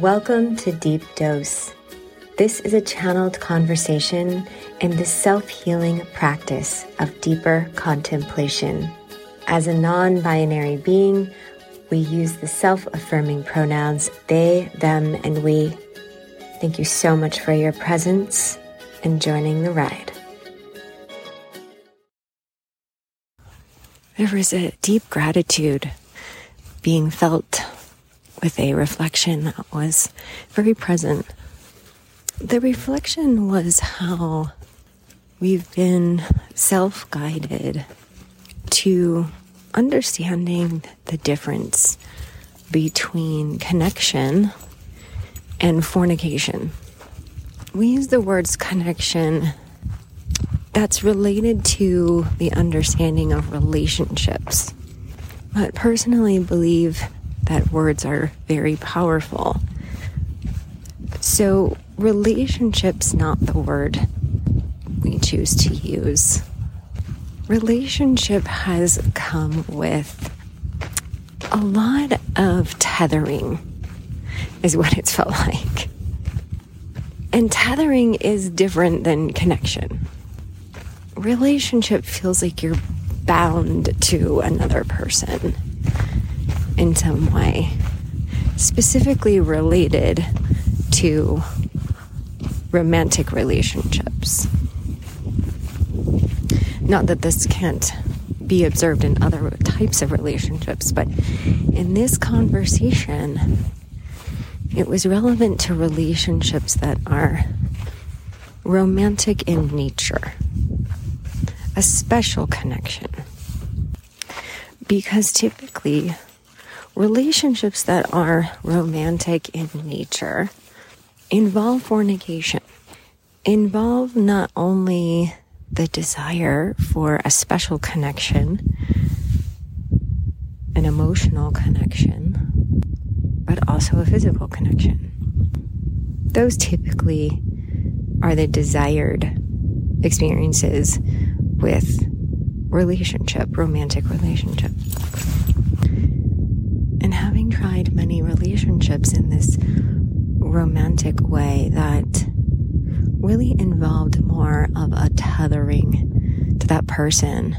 Welcome to Deep Dose. This is a channeled conversation in the self healing practice of deeper contemplation. As a non binary being, we use the self affirming pronouns they, them, and we. Thank you so much for your presence and joining the ride. There was a deep gratitude being felt with a reflection that was very present. The reflection was how we've been self guided to understanding the difference between connection and fornication. We use the words connection that's related to the understanding of relationships. But personally believe that words are very powerful. So, relationships not the word we choose to use. Relationship has come with a lot of tethering, is what it's felt like. And tethering is different than connection. Relationship feels like you're bound to another person in some way, specifically related to romantic relationships. Not that this can't be observed in other types of relationships, but in this conversation, it was relevant to relationships that are romantic in nature, a special connection. Because typically, relationships that are romantic in nature involve fornication, involve not only the desire for a special connection, an emotional connection, but also a physical connection. Those typically are the desired experiences with relationship, romantic relationship. And having tried many relationships in this romantic way that really involved more of a tethering to that person,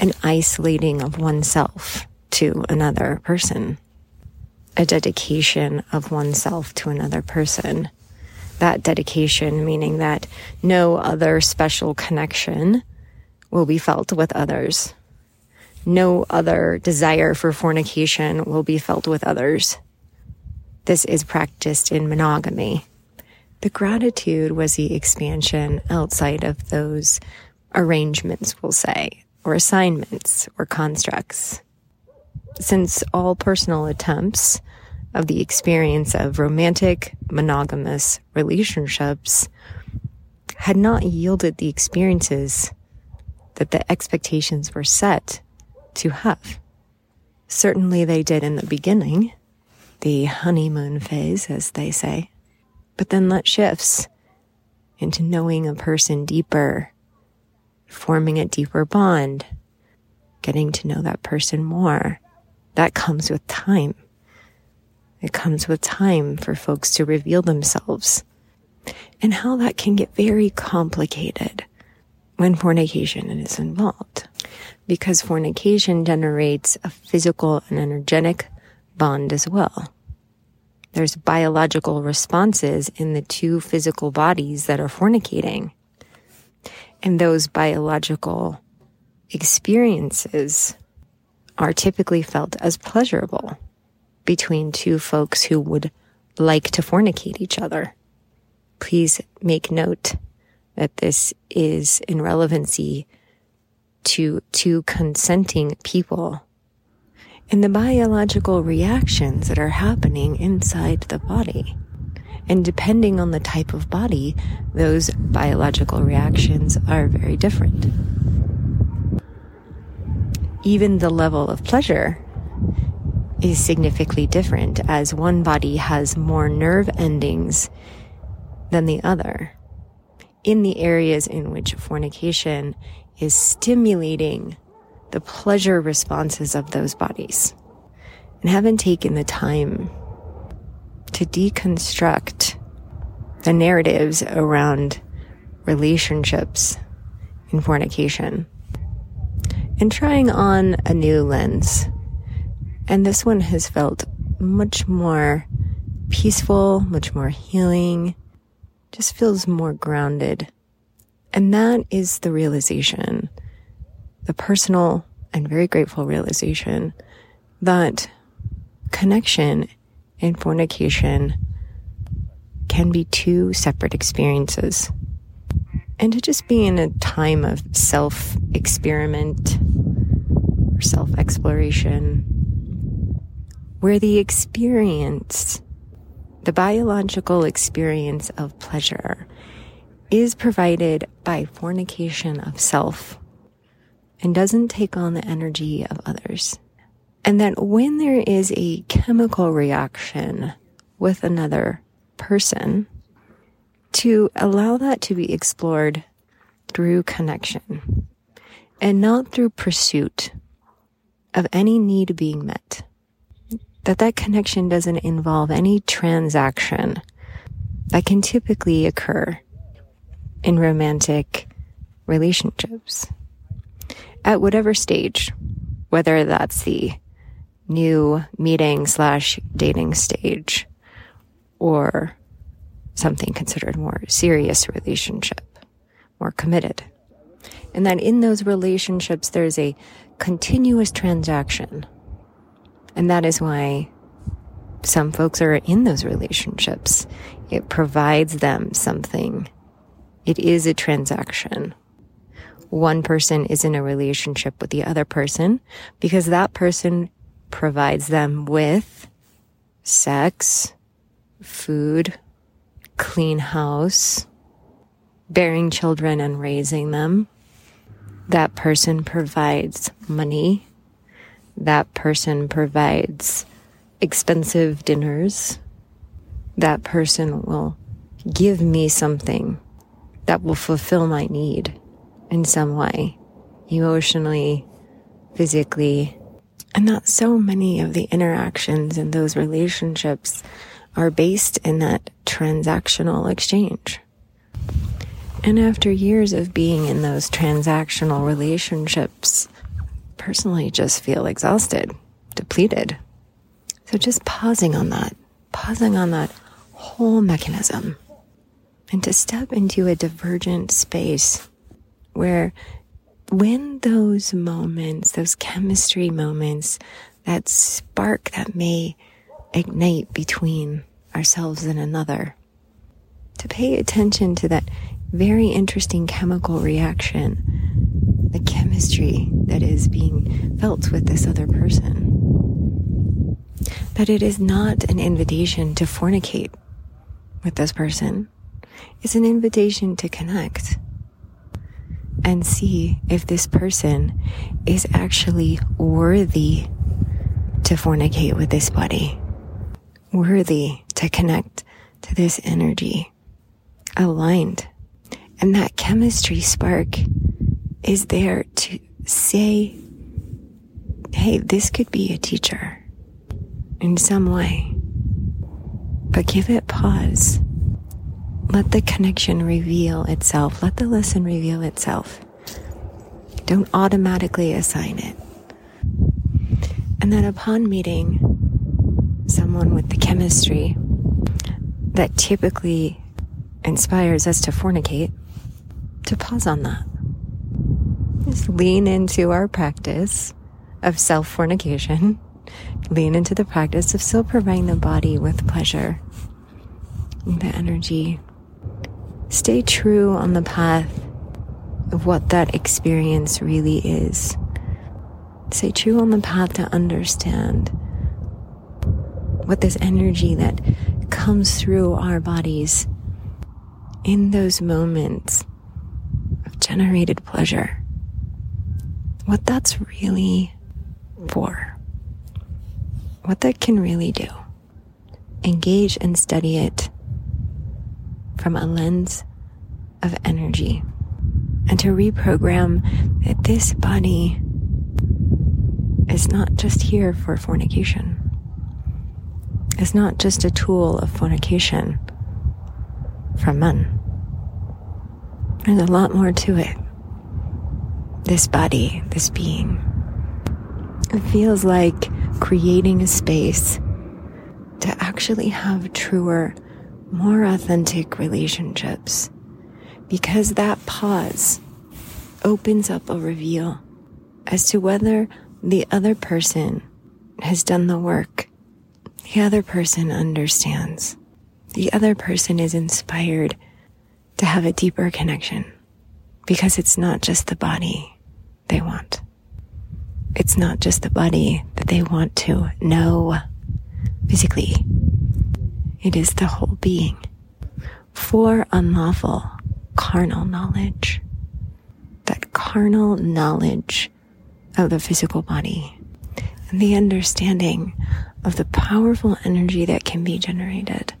an isolating of oneself to another person, a dedication of oneself to another person. That dedication meaning that no other special connection will be felt with others no other desire for fornication will be felt with others. This is practiced in monogamy. The gratitude was the expansion outside of those arrangements, we'll say, or assignments or constructs. Since all personal attempts of the experience of romantic monogamous relationships had not yielded the experiences that the expectations were set to have. Certainly they did in the beginning, the honeymoon phase, as they say. But then that shifts into knowing a person deeper, forming a deeper bond, getting to know that person more. That comes with time. It comes with time for folks to reveal themselves and how that can get very complicated when fornication is involved because fornication generates a physical and energetic bond as well. There's biological responses in the two physical bodies that are fornicating. And those biological experiences are typically felt as pleasurable between two folks who would like to fornicate each other. Please make note that this is in relevancy to two consenting people and the biological reactions that are happening inside the body. And depending on the type of body, those biological reactions are very different. Even the level of pleasure is significantly different as one body has more nerve endings than the other in the areas in which fornication is stimulating the pleasure responses of those bodies and haven't taken the time to deconstruct the narratives around relationships in fornication and trying on a new lens. And this one has felt much more peaceful, much more healing, just feels more grounded. And that is the realization, the personal and very grateful realization that connection and fornication can be two separate experiences. And to just be in a time of self experiment or self exploration where the experience, the biological experience of pleasure is provided by fornication of self and doesn't take on the energy of others. And that when there is a chemical reaction with another person, to allow that to be explored through connection and not through pursuit of any need being met. That that connection doesn't involve any transaction that can typically occur in romantic relationships at whatever stage, whether that's the new meeting slash dating stage or something considered more serious relationship, more committed. And that in those relationships, there's a continuous transaction. And that is why some folks are in those relationships. It provides them something. It is a transaction one person is in a relationship with the other person because that person provides them with sex, food, clean house, bearing children and raising them. That person provides money. That person provides expensive dinners. That person will give me something that will fulfill my need in some way, emotionally, physically. And that so many of the interactions and those relationships are based in that transactional exchange. And after years of being in those transactional relationships, personally just feel exhausted, depleted. So just pausing on that, pausing on that whole mechanism, and to step into a divergent space where when those moments, those chemistry moments, that spark that may ignite between ourselves and another, to pay attention to that very interesting chemical reaction, the chemistry that is being felt with this other person. That it is not an invitation to fornicate with this person. It's an invitation to connect and see if this person is actually worthy to fornicate with this body, worthy to connect to this energy, aligned. And that chemistry spark is there to say, hey, this could be a teacher in some way. But give it pause let the connection reveal itself. Let the lesson reveal itself. Don't automatically assign it. And then upon meeting someone with the chemistry that typically inspires us to fornicate, to pause on that. Just lean into our practice of self fornication. Lean into the practice of still providing the body with pleasure, the energy Stay true on the path of what that experience really is. Stay true on the path to understand what this energy that comes through our bodies in those moments of generated pleasure, what that's really for, what that can really do. Engage and study it from a lens of energy and to reprogram that this body is not just here for fornication. It's not just a tool of fornication for men. There's a lot more to it. This body, this being. It feels like creating a space to actually have truer, more authentic relationships. Because that pause opens up a reveal as to whether the other person has done the work. The other person understands. The other person is inspired to have a deeper connection because it's not just the body they want. It's not just the body that they want to know physically. It is the whole being. For unlawful carnal knowledge, that carnal knowledge of the physical body and the understanding of the powerful energy that can be generated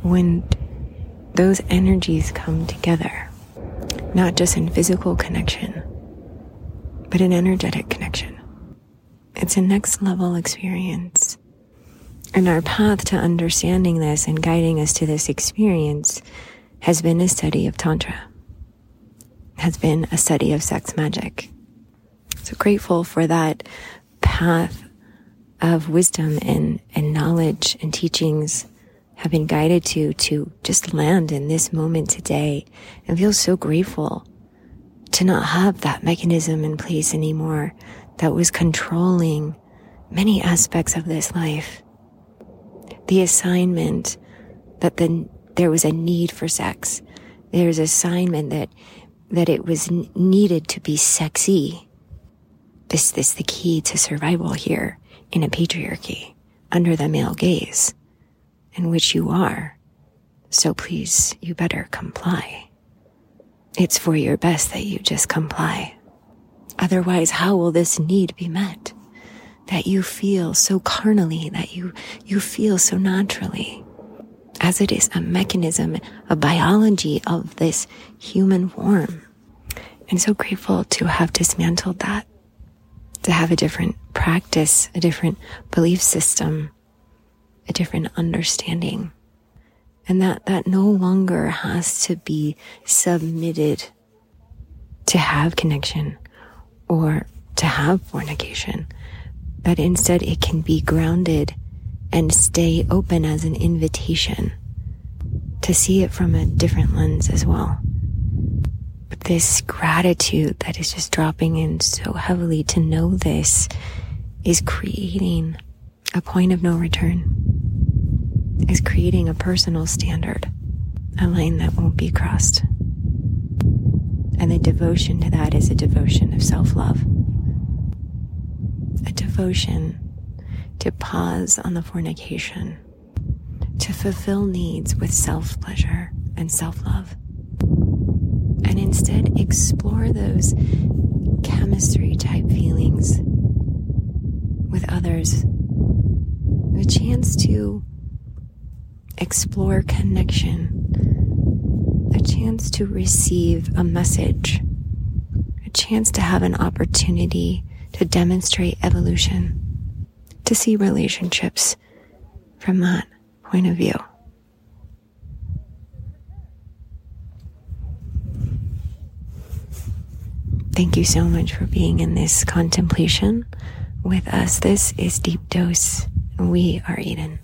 when those energies come together, not just in physical connection, but in energetic connection. It's a next level experience. And our path to understanding this and guiding us to this experience has been a study of Tantra, has been a study of sex magic. So grateful for that path of wisdom and, and knowledge and teachings have been guided to, to just land in this moment today and feel so grateful to not have that mechanism in place anymore that was controlling many aspects of this life. The assignment that the, there was a need for sex. There's assignment that, that it was needed to be sexy. This, this the key to survival here in a patriarchy under the male gaze in which you are. So please, you better comply. It's for your best that you just comply. Otherwise, how will this need be met? That you feel so carnally, that you, you feel so naturally. As it is a mechanism, a biology of this human form. And so grateful to have dismantled that, to have a different practice, a different belief system, a different understanding. And that, that no longer has to be submitted to have connection or to have fornication, but instead it can be grounded and stay open as an invitation to see it from a different lens as well. But this gratitude that is just dropping in so heavily to know this is creating a point of no return, is creating a personal standard, a line that won't be crossed. And the devotion to that is a devotion of self love, devotion to pause on the fornication, to fulfill needs with self pleasure and self love, and instead explore those chemistry type feelings with others, a chance to explore connection, a chance to receive a message, a chance to have an opportunity to demonstrate evolution, to see relationships from that point of view. Thank you so much for being in this contemplation with us. This is Deep Dose. We are Eden.